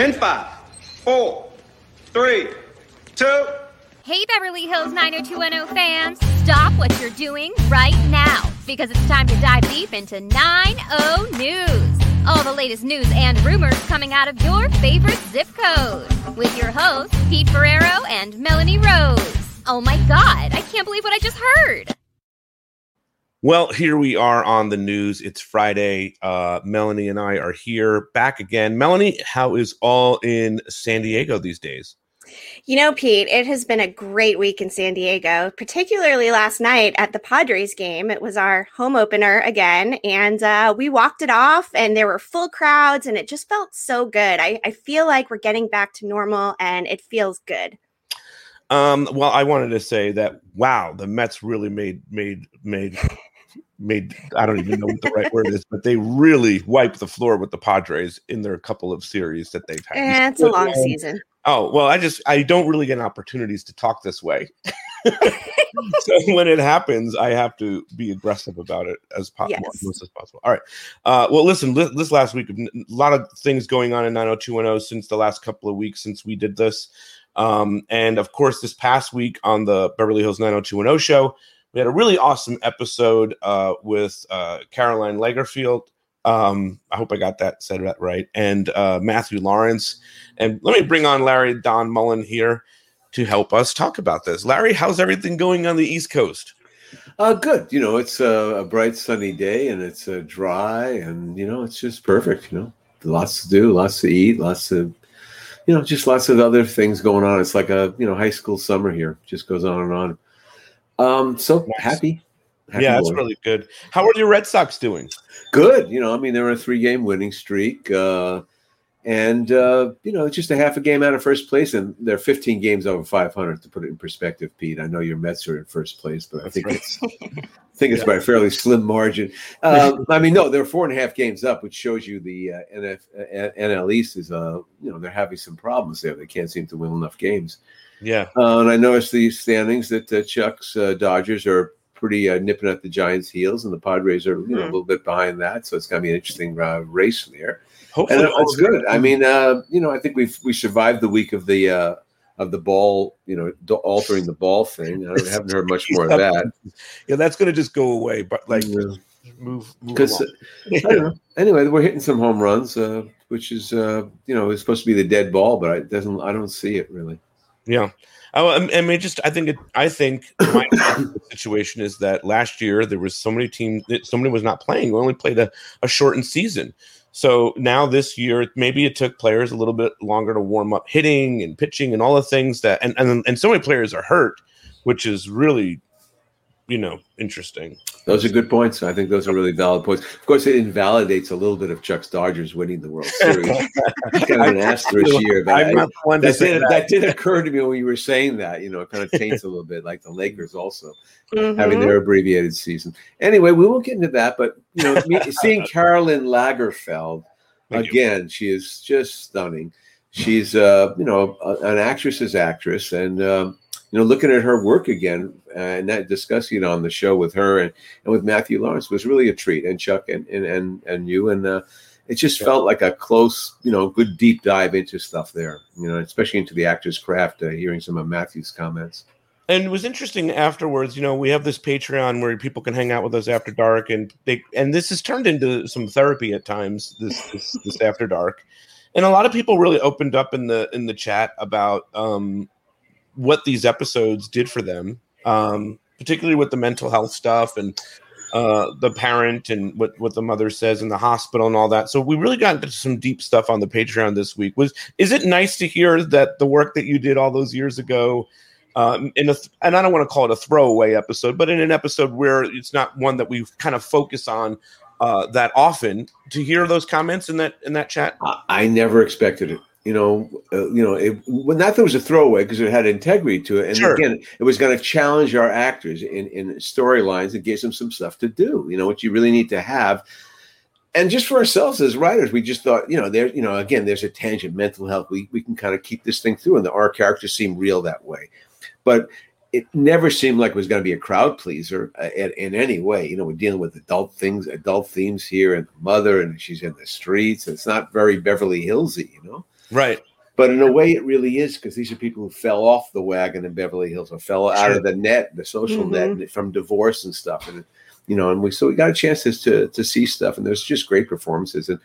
In five, four, three, two. Hey, Beverly Hills 90210 fans, stop what you're doing right now because it's time to dive deep into 90 News. All the latest news and rumors coming out of your favorite zip code with your hosts, Pete Ferrero and Melanie Rose. Oh my God, I can't believe what I just heard. Well, here we are on the news. It's Friday. Uh, Melanie and I are here back again. Melanie, how is all in San Diego these days? You know, Pete, it has been a great week in San Diego, particularly last night at the Padres game. It was our home opener again, and uh, we walked it off, and there were full crowds, and it just felt so good. I, I feel like we're getting back to normal, and it feels good. Um, well, I wanted to say that wow, the Mets really made made made made I don't even know what the right word is, but they really wiped the floor with the Padres in their couple of series that they've had. Yeah, it's a long season. Oh well, I just I don't really get opportunities to talk this way. so when it happens, I have to be aggressive about it as, po- yes. as possible. All right. Uh, well, listen, li- this last week, a lot of things going on in 90210 since the last couple of weeks since we did this. Um, and of course, this past week on the Beverly Hills 90210 show, we had a really awesome episode uh, with uh, Caroline Lagerfelt. Um, I hope I got that said that right. And uh, Matthew Laurance. And let me bring on Larry Don Mollin here to help us talk about this. Larry, how's everything going on the East Coast? Uh, good. You know, it's a, a bright sunny day and it's uh, dry and, you know, it's just perfect. You know, lots to do, lots to eat, lots of, you know, just lots of other things going on. It's like a, you know, high school summer here. Just goes on and on. Um, so nice. happy. happy. Yeah, that's really good. How are your Red Sox doing? Good. You know, I mean, they're on a three game winning streak. Uh, and uh, you know, it's just a half a game out of first place, and they're 15 games over 500. To put it in perspective, Pete, I know your Mets are in first place, but I think right. it's I think it's yeah. by a fairly slim margin. Um, I mean, no, they're four and a half games up, which shows you the uh, NF, uh, NL East is uh, you know they're having some problems there. They can't seem to win enough games. Yeah. Uh, and I noticed the standings that uh, Chuck's uh, Dodgers are pretty uh, nipping at the Giants' heels, and the Padres are you know a hmm. little bit behind that. So it's going to be an interesting uh, race there. Hopefully, and it's good. I mean, uh, you know, I think we've we survived the week of the of the ball, you know, altering the ball thing. I haven't heard much more of that. Yeah, that's going to just go away. But like. Yeah. Move because anyway, we're hitting some home runs, which is you know is supposed to be the dead ball, but it doesn't. I don't see it really. Yeah. Oh, I, I mean, just I think it, I think my situation is that last year there was so many teams that somebody was not playing. We only played a, a shortened season. So now this year, maybe it took players a little bit longer to warm up hitting and pitching and all the things that and and, and so many players are hurt, which is really you know, interesting. Those are good points. I think those are really valid points. Of course, it invalidates a little bit of Chuck's Dodgers winning the World Series. it's kind of an asterisk year, but I, that, did, that. that, did, occur to me when you were saying that. You know, it kind of taints a little bit, like the Lakers also mm-hmm. having their abbreviated season. Anyway, we won't get into that, but you know, seeing Carolyn Lagerfelt again, she is just stunning. She's, uh, you know, an actress's actress, and um, you know, looking at her work again and that discussing it on the show with her and, and with Matthew Laurance was really a treat. And Chuck and and and, and you and uh, it just felt like a close, you know, good deep dive into stuff there. You know, especially into the actor's craft. Uh, hearing some of Matthew's comments. And it was interesting afterwards. You know, we have this Patreon where people can hang out with us after dark, and they and this has turned into some therapy at times. This this, this after dark, and a lot of people really opened up in the in the chat about um, what these episodes did for them, um, particularly with the mental health stuff and uh, the parent and what, what the mother says in the hospital and all that. So we really got into some deep stuff on the Patreon this week. Was is it nice to hear that the work that you did all those years ago, um, in a and I don't want to call it a throwaway episode, but in an episode where it's not one that we kind of focus on uh, that often, to hear those comments in that in that chat. I never expected it you know, uh, you know, it, well, not that it was a throwaway because it had integrity to it, and sure. again, it was going to challenge our actors in in storylines and give them some stuff to do. You know, what you really need to have, and just for ourselves as writers, we just thought, you know, there, you know, again, there's a tangent, mental health. We we can kind of keep this thing through, and the, our characters seem real that way, but it never seemed like it was going to be a crowd pleaser uh, in, in, any way. You know, we're dealing with adult things, adult themes here, and the mother, and she's in the streets. It's not very Beverly Hillsy, you know. Right. But in a way, it really is because these are people who fell off the wagon in Beverly Hills or fell sure. out of the net, the social mm-hmm. net, from divorce and stuff. And you know, and we so we got a chance to to see stuff, and there's just great performances. And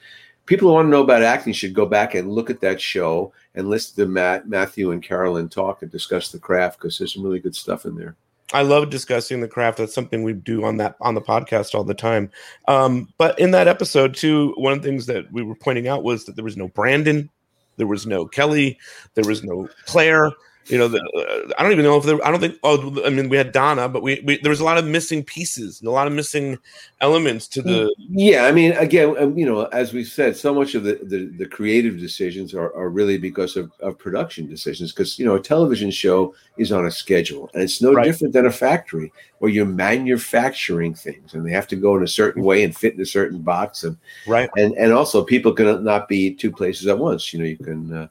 people who want to know about acting should go back and look at that show and listen to Matt, Matthew, and Carolyn talk and discuss the craft because there's some really good stuff in there. I love discussing the craft. That's something we do on that on the podcast all the time. Um, but in that episode too, one of the things that we were pointing out was that there was no Brandon, there was no Kelly, there was no Claire, you know, the, uh, I don't even know if there. I don't think. Oh, I mean, we had Donna, but we, we there was a lot of missing pieces and a lot of missing elements to the. Yeah, I mean, again, um, you know, as we said, so much of the the, the creative decisions are, are really because of, of production decisions. Because you know, a television show is on a schedule, and it's no right. different than a factory where you're manufacturing things, and they have to go in a certain way and fit in a certain box, and right, and and also people can not be two places at once. You know, you can. Uh,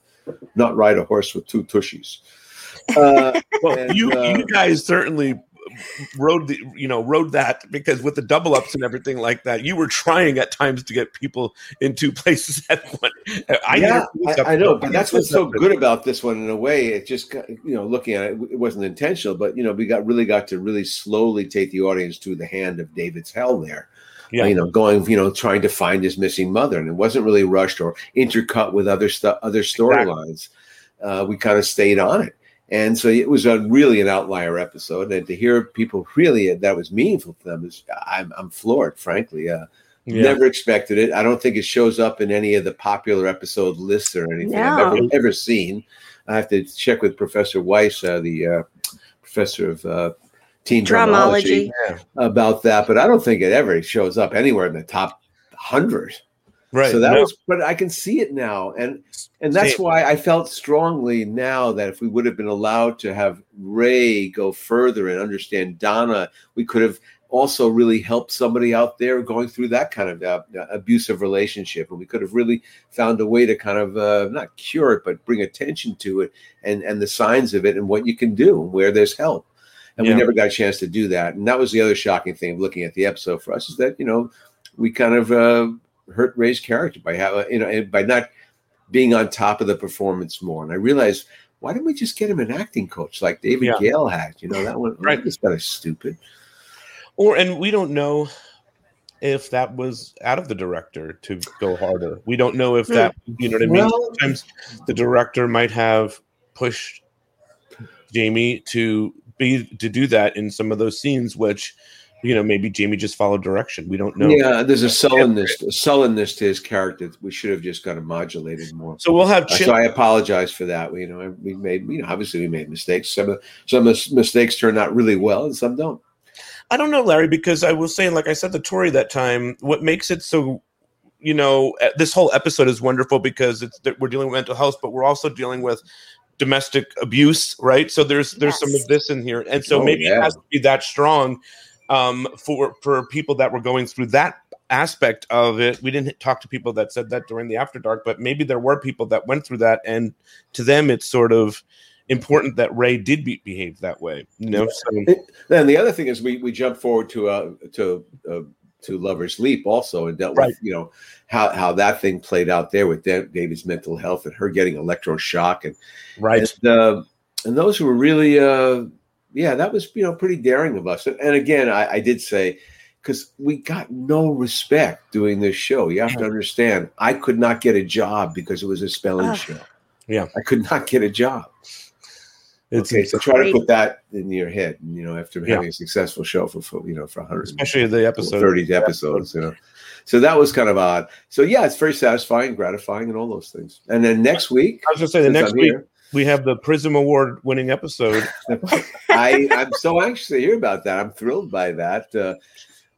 not ride a horse with two tushies. Uh, well, and, you uh, you guys certainly rode the you know rode that because with the double ups and everything like that you were trying at times to get people in two places at one i yeah I, I, know but that's what's so good about this one in a way it just you know looking at it it wasn't intentional but you know we got really got to really slowly take the audience to the hand of david's hell there yeah. you know, going, you know, trying to find his missing mother, and it wasn't really rushed or intercut with other stuff, other storylines. Exactly. Uh, we kind of stayed on it, and so it was a really an outlier episode, and to hear people really that was meaningful to them is I'm I'm floored, frankly. Uh, yeah. Never expected it. I don't think it shows up in any of the popular episode lists or anything no. I've ever, ever seen. I have to check with Professor Weiss, uh, the uh, professor of uh, teen dramology, dramology about that, but I don't think it ever shows up anywhere in the top hundred. Right. So that no. was, but I can see it now, and and that's why I felt strongly now that if we would have been allowed to have Ray go further and understand Donna, we could have also really helped somebody out there going through that kind of uh, abusive relationship, and we could have really found a way to kind of uh, not cure it, but bring attention to it and and the signs of it and what you can do where there's help and yeah. we never got a chance to do that. And that was the other shocking thing of looking at the episode for us is that you know we kind of uh, hurt Ray's character by having you know by not being on top of the performance more. And I realized why didn't we just get him an acting coach like David yeah. Gale had? You know that one right. It's kind of stupid. Or and we don't know if that was out of the director to go harder. We don't know if that hmm. you know what I mean. Well, Sometimes the director might have pushed Jamie to be to do that in some of those scenes, which you know maybe Jamie just followed direction. We don't know. Yeah, there's a sullenness, a sullenness to his character. We should have just got him modulated more. So we'll have. Chip- so I apologize for that. We, you know, we made you know obviously we made mistakes. Some some mistakes turn out really well, and some don't. I don't know, Larry, because I was saying, like I said to Tori that time, what makes it so you know eh, this whole episode is wonderful because it's we're dealing with mental health but we're also dealing with domestic abuse, right? So there's there's yes. some of this in here, and so oh, maybe yeah. it has to be that strong um, for for people that were going through that aspect of it. We didn't talk to people that said that during the after dark, but maybe there were people that went through that, and to them, it's sort of important that Ray did be, behave that way. You know. So, then the other thing is we we jump forward to uh to uh, to Lover's Leap also and dealt right. with you know how how that thing played out there with David's mental health and her getting electroshock and right and, uh, and those who were really uh, yeah that was you know pretty daring of us and, and again I, I did say because we got no respect doing this show you have to understand I could not get a job because it was a spelling uh, show yeah I could not get a job it's okay, so try to put that in your head. You know, after having yeah. a successful show for, for you know for 100, especially the episode, 30 episodes. You know, so that was kind of odd. So yeah, it's very satisfying, gratifying, and all those things. And then next week, I was gonna say the next I'm week here, we have the Prism Award winning episode. I I'm so anxious to hear about that. I'm thrilled by that. Uh,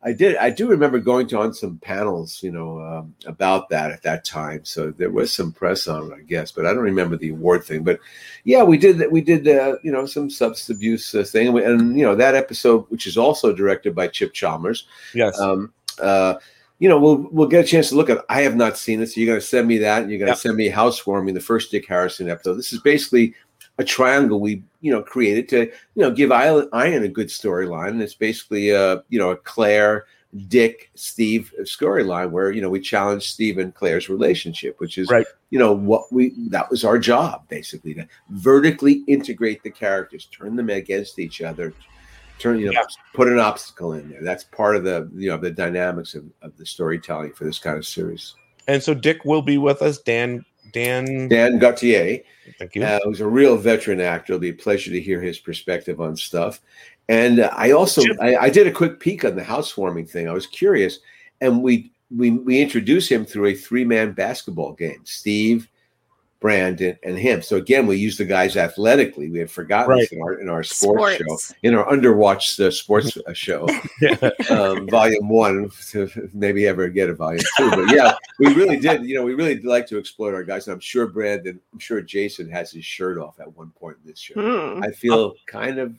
I did. I do remember going to on some panels, you know, um, about that at that time. So there was some press on it, I guess, but I don't remember the award thing. But yeah, we did that. We did, uh, you know, some substance abuse uh, thing, and, we, and, you know that episode, which is also directed by Chip Chalmers. Yes. Um, uh, you know, we'll we'll get a chance to look at. It. I have not seen it, so you're going to send me that, and you're going to yep. send me Housewarming, the first Dick Harrison episode. This is basically a triangle we you know created to you know give Ian a good storyline. And it's basically a you know a Claire. Dick, Steve storyline where you know we challenged Steve and Claire's relationship, which is right. you know what we that was our job basically to vertically integrate the characters, turn them against each other, turn you know yeah. put an obstacle in there. That's part of the you know the dynamics of, of the storytelling for this kind of series. And so Dick will be with us. Dan Dan Dan Gauthier. Thank you. Uh, who's a real veteran actor. It'll be a pleasure to hear his perspective on stuff. And uh, I also I, I, did a quick peek on the housewarming thing. I was curious, and we we we introduced him through a three man basketball game. Steve, Brandon, and him. So again, we use the guys athletically. We had forgotten right. in our in our sports, sports, show, in our underwatched uh, sports uh, show, um, volume one. To maybe ever get a volume two, but yeah, we really did. You know, we really like to exploit our guys. And I'm sure Brandon, I'm sure Jason has his shirt off at one point in this show. Hmm. I feel kind of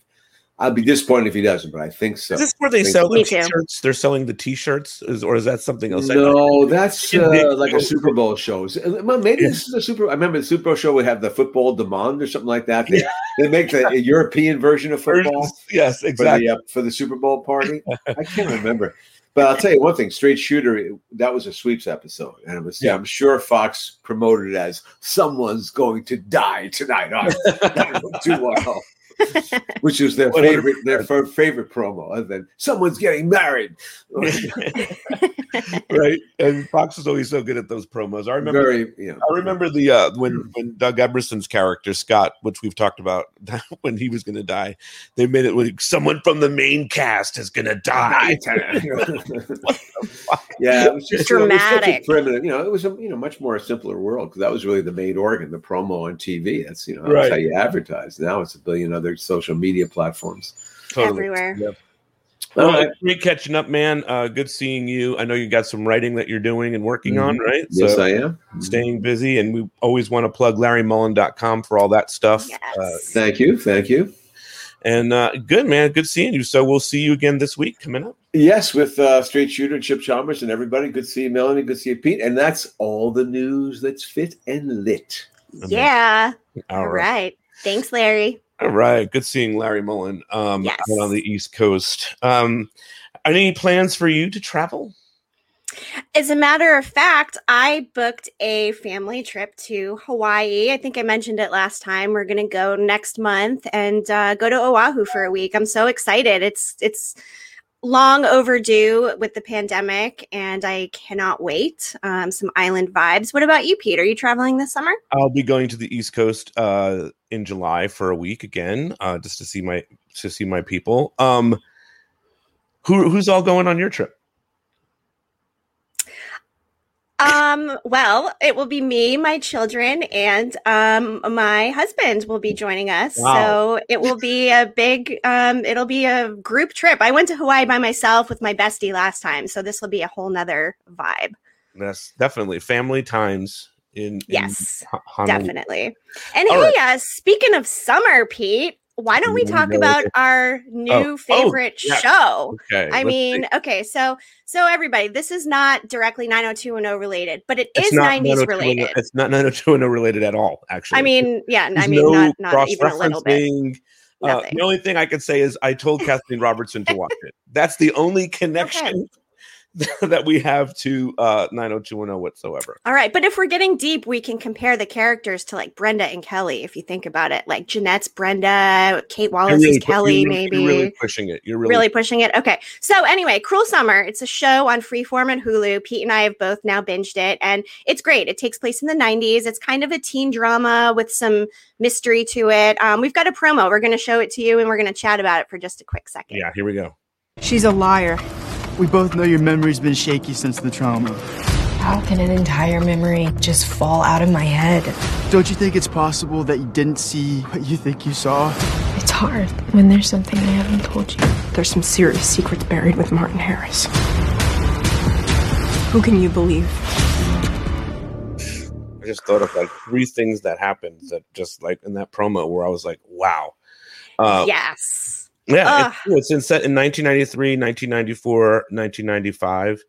I'd be disappointed if he doesn't, but I think so. Is this where they sell the t-shirts? They're selling the t-shirts, is, or is that something else? No, that's uh, like a Super Bowl show. Well, maybe yeah. this is a Super. I remember the Super Bowl show would have the football demand or something like that. They, yeah. they make the European version of football. Yes, exactly. For the, uh, for the Super Bowl party. I can't remember. But I'll tell you one thing: Straight Shooter, that was a sweeps episode, and it was. Yeah. I'm sure Fox promoted it as "Someone's going to die tonight." Oh, too well. which is their favorite their favorite promo, other than someone's getting married. right, and Fox is always so good at those promos. I remember, Very, you know, I remember the uh, when hmm. when Doug Emerson's character Scott, which we've talked about, when he was going to die, they made it like someone from the main cast is going to die. yeah, it was just dramatic, you know, primitive. You know, it was a you know much more a simpler world because that was really the main organ, the promo on TV. That's you know that's right. how you advertise. Now it's a billion other other social media platforms. Totally. Everywhere. Yep. Well, right. great catching up, man. Uh, good seeing you. I know you got some writing that you're doing and working mm-hmm. on, right? Yes, so I am. Mm-hmm. Staying busy, and we always want to plug LarryMollin.com for all that stuff. Yes. Uh, thank you. Thank you. And uh, good, man. Good seeing you. So we'll see you again this week coming up. Yes, with uh, Straight Shooter and Chip Chalmers and everybody. Good to see you, Melanie. Good to see you, Pete. And that's all the news that's fit and lit. Yeah. All right. right. Thanks, Larry. All right. Good seeing Larry Mollin um, yes. on the East Coast. Um, any plans for you to travel? As a matter of fact, I booked a family trip to Hawaii. I think I mentioned it last time. We're going to go next month and uh, go to Oahu for a week. I'm so excited. It's it's long overdue with the pandemic, and I cannot wait. Um, some island vibes. What about you, Pete? Are you traveling this summer? I'll be going to the East Coast uh, in July for a week again, uh, just to see my to see my people. Um, who who's all going on your trip? Um, well, it will be me, my children, and um my husband will be joining us. Wow. So it will be a big um it'll be a group trip. I went to Hawaii by myself with my bestie last time, so this will be a whole nother vibe. That's definitely family times in, yes, in definitely. And All hey, right. uh, speaking of summer, Pete, why don't we talk about our oh, new oh, favorite oh, show? Okay, I mean, see. okay, so so everybody, this is not directly 90210 related, but it it's is 90s related. It's not 90210 related at all, actually. I mean, yeah, There's I mean, no not, not even a little bit. Uh, the only thing I can say is I told Kathleen Robertson to watch it. That's the only connection okay. that we have to uh 90210 whatsoever. All right, but if we're getting deep, we can compare the characters to like Brenda and Kelly if you think about it. Like Jeanette's Brenda, Kate Wallace really, is Kelly you're, maybe. You're really pushing it. You're really, really pushing it. Okay. So anyway, Cruel Summer, it's a show on Freeform and Hulu. Pete and I have both now binged it and it's great. It takes place in the 90s. It's kind of a teen drama with some mystery to it. Um, we've got a promo. We're going to show it to you and we're going to chat about it for just a quick second. Yeah, here we go. She's a liar. We both know your memory's been shaky since the trauma. How can an entire memory just fall out of my head? Don't you think it's possible that you didn't see what you think you saw? It's hard when there's something I haven't told you. There's some serious secrets buried with Martin Harris. Who can you believe? I just thought of like three things that happened that just like in that promo where I was like, wow. Uh, yes yeah, it's, it's in set in 1993, 1994, 1995,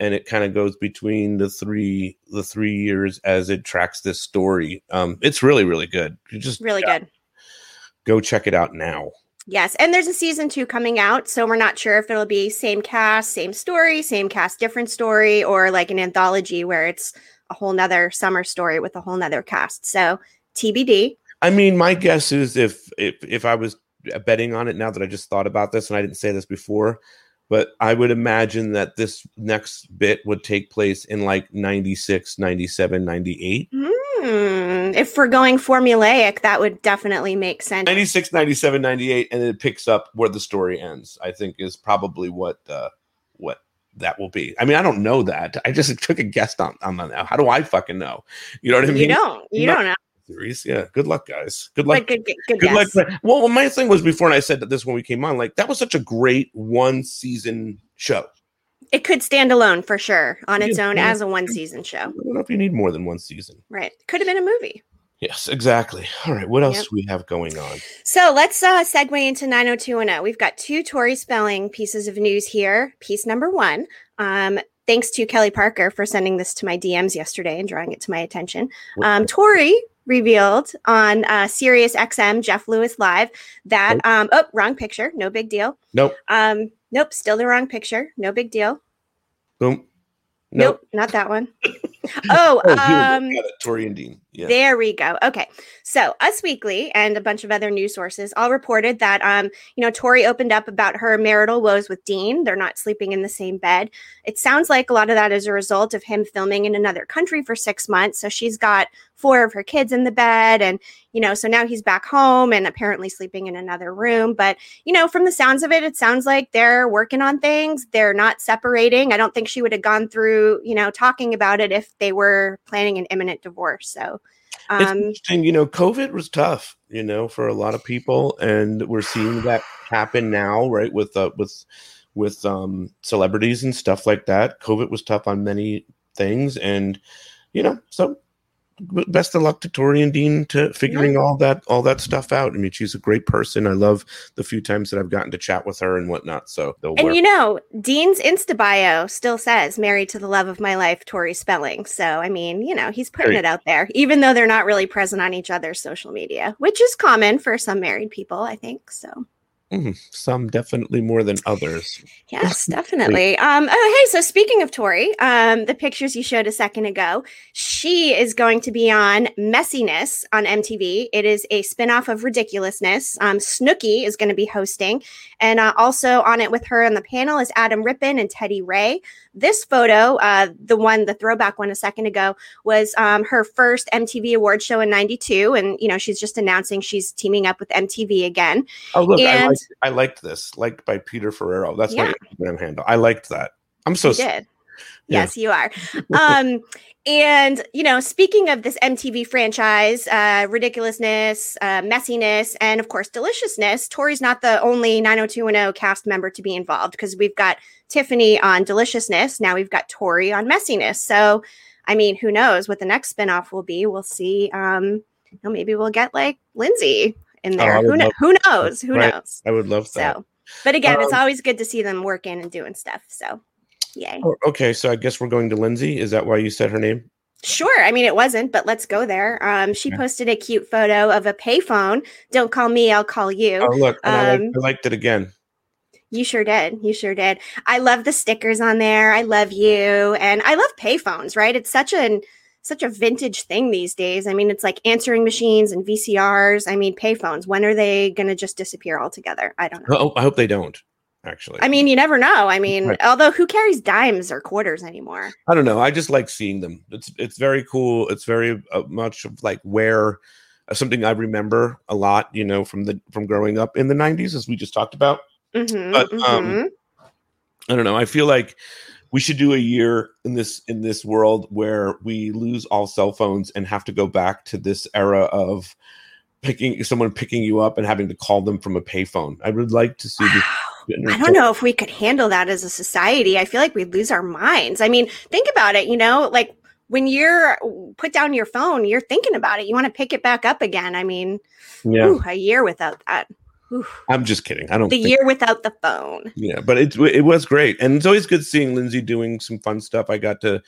and it kind of goes between the three the three years as it tracks this story. Um, it's really really good. You just really good. go check it out now. Yes, and there's a season two coming out, so we're not sure if it'll be same cast, same story, same cast, different story, or like an anthology where it's a whole nother summer story with a whole nother cast. So TBD. I mean, my guess is if if if I was betting on it now that I just thought about this and I didn't say this before, but I would imagine that this next bit would take place in like 96, 97, 98. Mm, if we're going formulaic, that would definitely make sense. 96, 97, 98, and it picks up where the story ends, I think is probably what uh, what that will be. I mean, I don't know that. I just took a guess on, on that now. How do I fucking know? You know what I mean? You don't. You don't know series. Yeah, good luck, guys. Good luck. good, good, good, good luck. Well, my thing was before, and I said that this when we came on, like that was such a great one season show. It could stand alone for sure on its own as a one season show. I don't know if you need more than one season. Right. Could have been a movie. Yes, exactly. All right, what else yep. do we have going on? So let's uh, segue into 90210. We've got two Tori Spelling pieces of news here. Piece number one. Um, thanks to Kelly Parker for sending this to my DMs yesterday and drawing it to my attention. Um, Tori revealed on uh, Sirius XM Jeff Lewis Live that nope. um oh wrong picture no big deal nope um nope still the wrong picture no big deal boom nope, nope not that one oh, oh um Tori and Dean yeah. There we go. Okay. So Us Weekly and a bunch of other news sources all reported that um, you know, Tori opened up about her marital woes with Dean. They're not sleeping in the same bed. It sounds like a lot of that is a result of him filming in another country for six months. So she's got four of her kids in the bed and you know so now he's back home and apparently sleeping in another room but you know from the sounds of it it sounds like they're working on things they're not separating i don't think she would have gone through you know talking about it if they were planning an imminent divorce so um, it's interesting, you know, COVID was tough, you know, for a lot of people, and we're seeing that happen now, right? With uh, with with um, celebrities and stuff like that. COVID was tough on many things, and you know, so best of luck to Tori and Dean to figuring yeah. all that all that stuff out. I mean, she's a great person. I love the few times that I've gotten to chat with her and whatnot. So, and work. you know, Dean's Insta bio still says "married to the love of my life," Tori Spelling. So, I mean, you know, he's putting Great. it out there, even though they're not really present on each other's social media, which is common for some married people, I think. So. Mm, some definitely more than others. Yes, definitely. Um, oh, hey, so speaking of Tori, um, the pictures you showed a second ago, she is going to be on Messiness on MTV. It is a spinoff of Ridiculousness. Um, Snooki is going to be hosting, and uh, also on it with her on the panel is Adam Rippon and Teddy Ray. This photo, uh, the one, the throwback one a second ago, was um, her first MTV award show in '92, and you know she's just announcing she's teaming up with MTV again. Oh, look, and, liked, I liked this, liked by Peter Ferrero. That's yeah. my Instagram handle. I liked that. I'm so. Yeah. Yes, you are. Um, and you know, speaking of this MTV franchise, uh, ridiculousness, uh, messiness, and of course deliciousness, Tori's not the only 90210 cast member to be involved because we've got Tiffany on deliciousness. Now we've got Tori on messiness. So, I mean, who knows what the next spinoff will be? We'll see. Um, you know, maybe we'll get like Lindsay in oh, there. Oh, who, who knows? Who right. knows? I would love that. So, but again, um, it's always good to see them working and doing stuff. So, yay. Oh, okay, so I guess we're going to Lindsay. Is that why you said her name? Sure. I mean, it wasn't, but let's go there. Um, she yeah. posted a cute photo of a payphone. Don't call me, I'll call you. Oh, look, um, I, liked, I liked it again. You sure did. You sure did. I love the stickers on there. I love you, and I love payphones. Right? It's such an such a vintage thing these days. I mean, it's like answering machines and VCRs. I mean, payphones. When are they going to just disappear altogether? I don't know. Oh, I hope they don't. Actually, I mean, you never know. I mean, right. although who carries dimes or quarters anymore? I don't know. I just like seeing them. It's it's very cool. It's very uh, much of like where uh, something I remember a lot. You know, from the from growing up in the '90s, as we just talked about. Mm-hmm, but um, mm-hmm. I don't know. I feel like we should do a year in this in this world where we lose all cell phones and have to go back to this era of picking someone picking you up and having to call them from a payphone. I would like to see this. I don't know if we could handle that as a society. I feel like we'd lose our minds. I mean, think about it, you know, like when you're put down your phone, you're thinking about it. You want to pick it back up again. I mean, yeah. Ooh, a year without that. I'm just kidding. I don't. The think, year without the phone. Yeah, but it it was great, and it's always good seeing Lindsay doing some fun stuff. I got to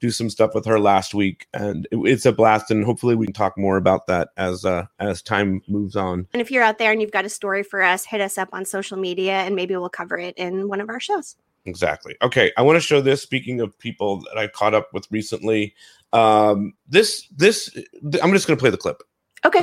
do some stuff with her last week, and it, it's a blast. And hopefully, we can talk more about that as uh, as time moves on. And if you're out there and you've got a story for us, hit us up on social media, and maybe we'll cover it in one of our shows. Exactly. Okay, I want to show this. Speaking of people that I caught up with recently, um, this this I'm just going to play the clip. Okay,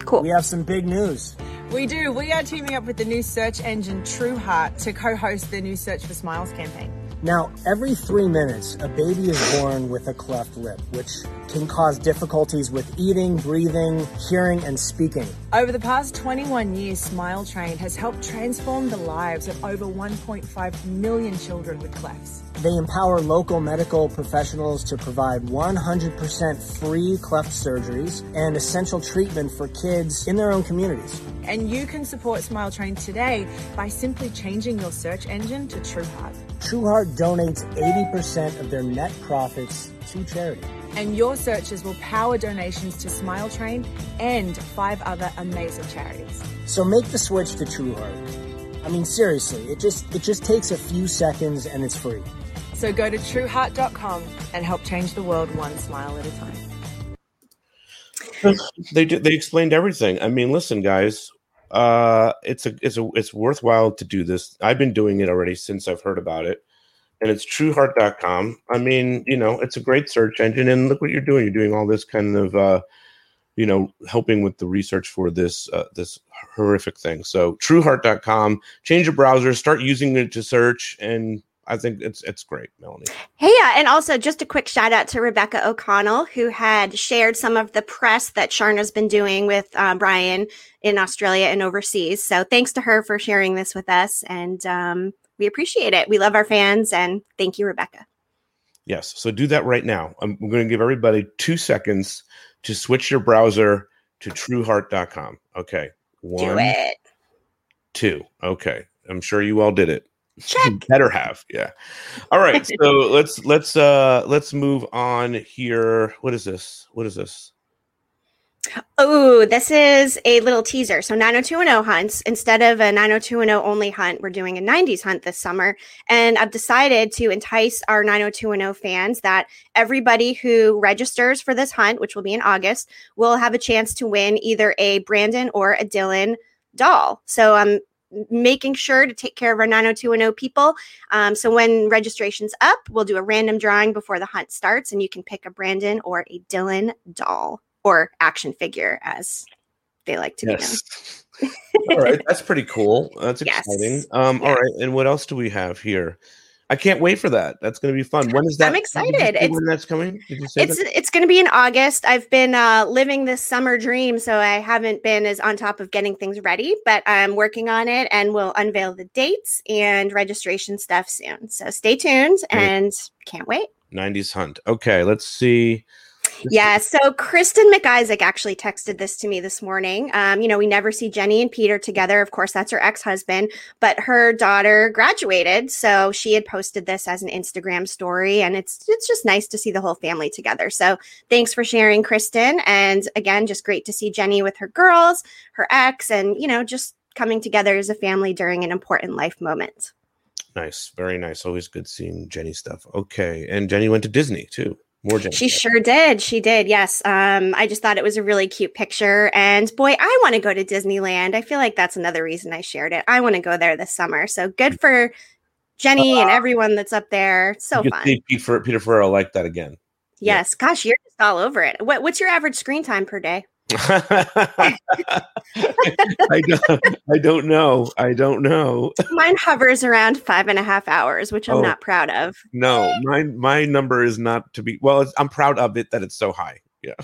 cool. We have some big news. We do. We are teaming up with the new search engine TrueHeart to co-host the new Search for Smiles campaign. Now, every three minutes, a baby is born with a cleft lip, which can cause difficulties with eating, breathing, hearing, and speaking. Over the past 21 years, Smile Train has helped transform the lives of over 1.5 million children with clefts. They empower local medical professionals to provide 100% free cleft surgeries and essential treatment for kids in their own communities. And you can support Smile Train today by simply changing your search engine to TrueHeart. TrueHeart donates 80% of their net profits to charity. And your searches will power donations to Smile Train and five other amazing charities. So make the switch to TrueHeart. I mean, seriously, it just it just takes a few seconds and it's free. So go to trueheart.com and help change the world one smile at a time. They they explained everything. I mean, listen, guys, uh, it's a it's a it's worthwhile to do this. I've been doing it already since I've heard about it, and it's trueheart.com. I mean, you know, it's a great search engine, and look what you're doing. You're doing all this kind of, uh, you know, helping with the research for this uh, this horrific thing. So trueheart.com. Change your browser, start using it to search, and I think it's it's great, Melanie. Hey, yeah, and also just a quick shout out to Rebecca O'Connell, who had shared some of the press that Sharna's been doing with uh, Brian in Australia and overseas. So thanks to her for sharing this with us, and um, we appreciate it. We love our fans, and thank you, Rebecca. Yes, so do that right now. I'm, I'm going to give everybody two seconds to switch your browser to TrueHeart.com. Okay, one, do it. Two. Okay, I'm sure you all did it. Check. Better have, yeah. All right, so let's let's uh let's move on here. What is this? What is this? Oh, this is a little teaser. So 90210 hunts instead of a 90210 only hunt, we're doing a 90s hunt this summer. And I've decided to entice our 90210 fans that everybody who registers for this hunt, which will be in August, will have a chance to win either a Brandon or a Dylan doll. So I'm making sure to take care of our 90210 people. Um, so when registration's up, we'll do a random drawing before the hunt starts, and you can pick a Brandon or a Dylan doll or action figure, as they like to yes. be known. all right, that's pretty cool. That's exciting. Yes. Um, yes. All right, and what else do we have here? I can't wait for that. That's going to be fun. When is that? I'm excited. It's, when that's coming? it's that? it's going to be in August. I've been uh, living this summer dream, so I haven't been as on top of getting things ready, but I'm working on it, and we'll unveil the dates and registration stuff soon. So stay tuned, and can't wait. 90s hunt. Okay, let's see. Yeah. So Kristen McIsaac actually texted this to me this morning. Um, you know, we never see Jenny and Peter together. Of course, that's her ex husband, but her daughter graduated. So she had posted this as an Instagram story. And it's it's just nice to see the whole family together. So thanks for sharing, Kristen. And again, just great to see Jenny with her girls, her ex, and you know, just coming together as a family during an important life moment. Nice. Very nice. Always good seeing Jenny stuff. Okay. And Jenny went to Disney too. More She sure did. She did. Yes. Um, I just thought it was a really cute picture. And boy, I want to go to Disneyland. I feel like that's another reason I shared it. I want to go there this summer. So good for Jenny uh, and everyone that's up there. So fun. Peter, Peter Ferrell like that again. Yes. Yeah. Gosh, you're just all over it. What, what's your average screen time per day? I don't I don't know. I don't know. Mine hovers around five and a half hours, which I'm oh, not proud of. No, my my number is not to be well, I'm proud of it that it's so high. Yeah.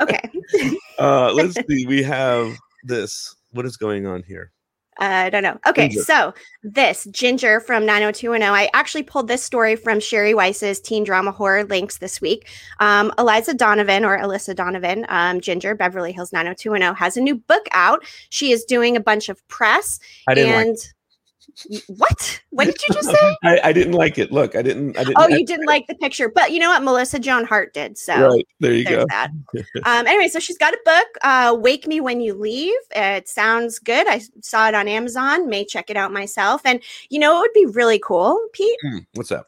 Okay. uh let's see. We have this. What is going on here? I don't know. Okay, Ginger. so this Ginger from 90210. I actually pulled this story from Sherry Weiss's teen drama horror links this week. Um, Eliza Donovan or Alyssa Donovan, um, Ginger, Beverly Hills 90210, has a new book out. She is doing a bunch of press. I didn't and like what? What did you just say? I, I, didn't like it. Look, I didn't. I didn't. Oh, you didn't like the picture, but you know what? Melissa Joan Hart did. So right there you go. That. um, anyway, so she's got a book, uh, "Wake Me When You Leave." It sounds good. I saw it on Amazon. May check it out myself. And you know, it would be really cool, Pete. Mm, what's up?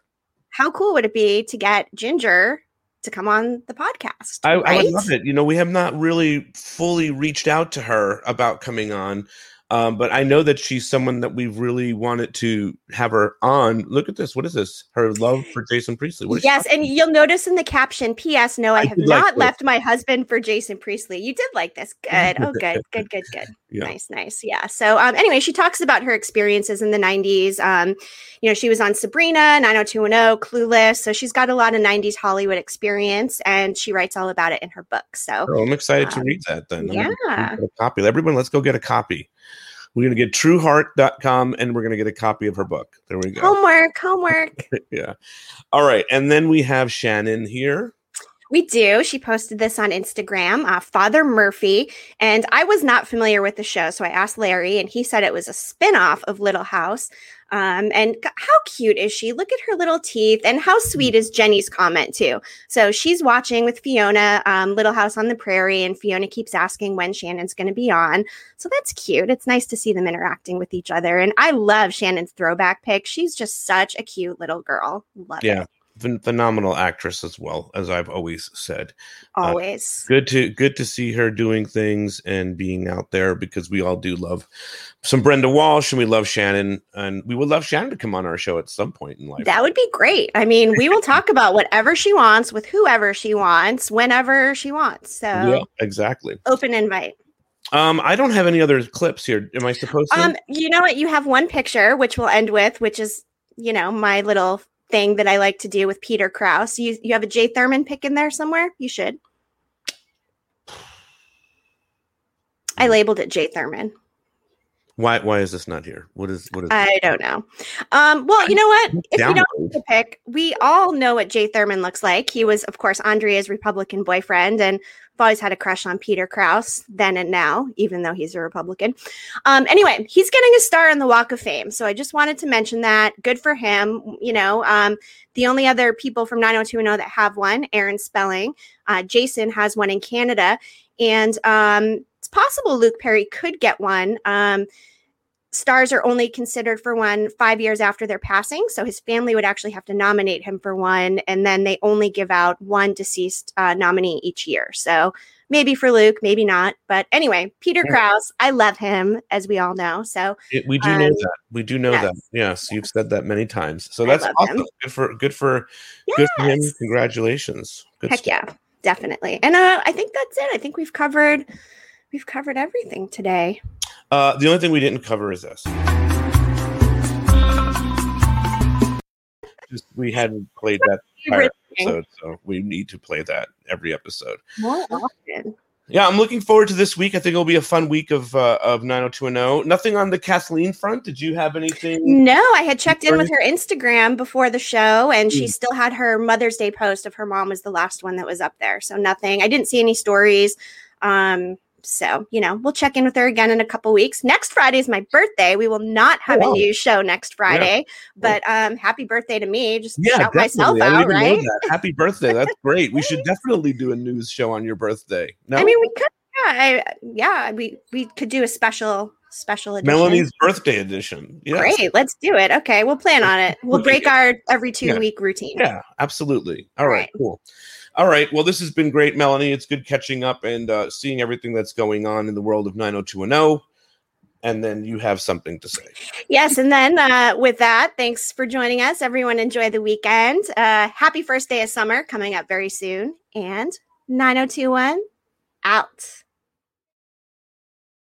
How cool would it be to get Ginger to come on the podcast. I, right? I would love it. You know, we have not really fully reached out to her about coming on. Um, but I know that she's someone that we've really wanted to have her on. Look at this. What is this? Her love for Jason Priestley. yes, and you'll notice in the caption, P.S. No, I, I have not like left my husband for Jason Priestley. You did like this. Good. Oh, good. good. Good. Good. Yeah. Nice. Nice. Yeah. So, um, anyway, she talks about her experiences in the '90s. Um, you know, she was on Sabrina, 90210, Clueless. So she's got a lot of '90s Hollywood experience, and she writes all about it in her book. So oh, I'm excited um, to read that. Then yeah, copy. Everyone, let's go get a copy. We're going to get trueheart.com and we're going to get a copy of her book. There we go. Homework, homework. yeah. All right. And then we have Shannon here. We do. She posted this on Instagram, uh, Father Murphy. And I was not familiar with the show. So I asked Larry, and he said it was a spinoff of Little House. Um, and how cute is she? Look at her little teeth. And how sweet is Jenny's comment, too? So she's watching with Fiona, um, Little House on the Prairie, and Fiona keeps asking when Shannon's going to be on. So that's cute. It's nice to see them interacting with each other. And I love Shannon's throwback pic. She's just such a cute little girl. Love yeah. it phenomenal actress as well as I've always said. Uh, always uh, good to good to see her doing things and being out there because we all do love some Brenda Walsh and we love Shannon and we would love Shannon to come on our show at some point in life. That would be great. I mean, we will talk about whatever she wants with whoever she wants whenever she wants. So yeah, exactly. Open invite. Um, I don't have any other clips here. Am I supposed to? Um, you know what? You have one picture, which we'll end with, which is, you know, my little thing that I like to do with Peter Krause. You you have a Jay Thurman pick in there somewhere? You should. I labeled it Jay Thurman. Why why is this not here? What is what is I don't know. Um, well, you know what? If you don't to pick, we all know what Jay Thurman looks like. He was, of course, Andrea's Republican boyfriend, and I've always had a crush on Peter Krause then and now, even though he's a Republican. Um, anyway, he's getting a star on the Walk of Fame, so I just wanted to mention that. Good for him. You know, um, the only other people from 90210 that have one, Aaron Spelling, uh, Jason has one in Canada, and um, it's possible Luke Perry could get one. Um, stars are only considered for one five years after their passing. So his family would actually have to nominate him for one. And then they only give out one deceased uh, nominee each year. So maybe for Luke, maybe not. But anyway, Peter yeah. Krause, I love him, as we all know. So it, we do um, know that. We do know yes. that. Yes, you've said that many times. So that's awesome. Him. Good for good for yes. good for him. Congratulations. Good Heck stuff. yeah, definitely. And uh, I think that's it. I think we've covered we've covered everything today. Uh, the only thing we didn't cover is this. Just, we hadn't played that episode, so we need to play that every episode. More often. Yeah, I'm looking forward to this week. I think it'll be a fun week of uh, of 90210. Nothing on the Kathleen front. Did you have anything? No, I had checked in with her Instagram before the show, and she mm. still had her Mother's Day post of her mom was the last one that was up there. So nothing. I didn't see any stories. Um, so, you know, we'll check in with her again in a couple weeks. Next Friday is my birthday. We will not have oh, wow. a new show next Friday, yeah. but um, happy birthday to me. Just yeah, shout definitely. myself out, right? Happy birthday. That's great. We should definitely do a news show on your birthday. No? I mean, we could. Yeah, I, yeah, we we could do a special special edition. Melanie's birthday edition. Yes. Great, let's do it. Okay, we'll plan on it. We'll break our every two yeah. week routine. Yeah, absolutely. All, All right, right, cool. All right. Well, this has been great, Melanie. It's good catching up and uh, seeing everything that's going on in the world of 90210. And then you have something to say. Yes. And then uh, with that, thanks for joining us. Everyone enjoy the weekend. Uh, happy first day of summer coming up very soon. And 9021 out.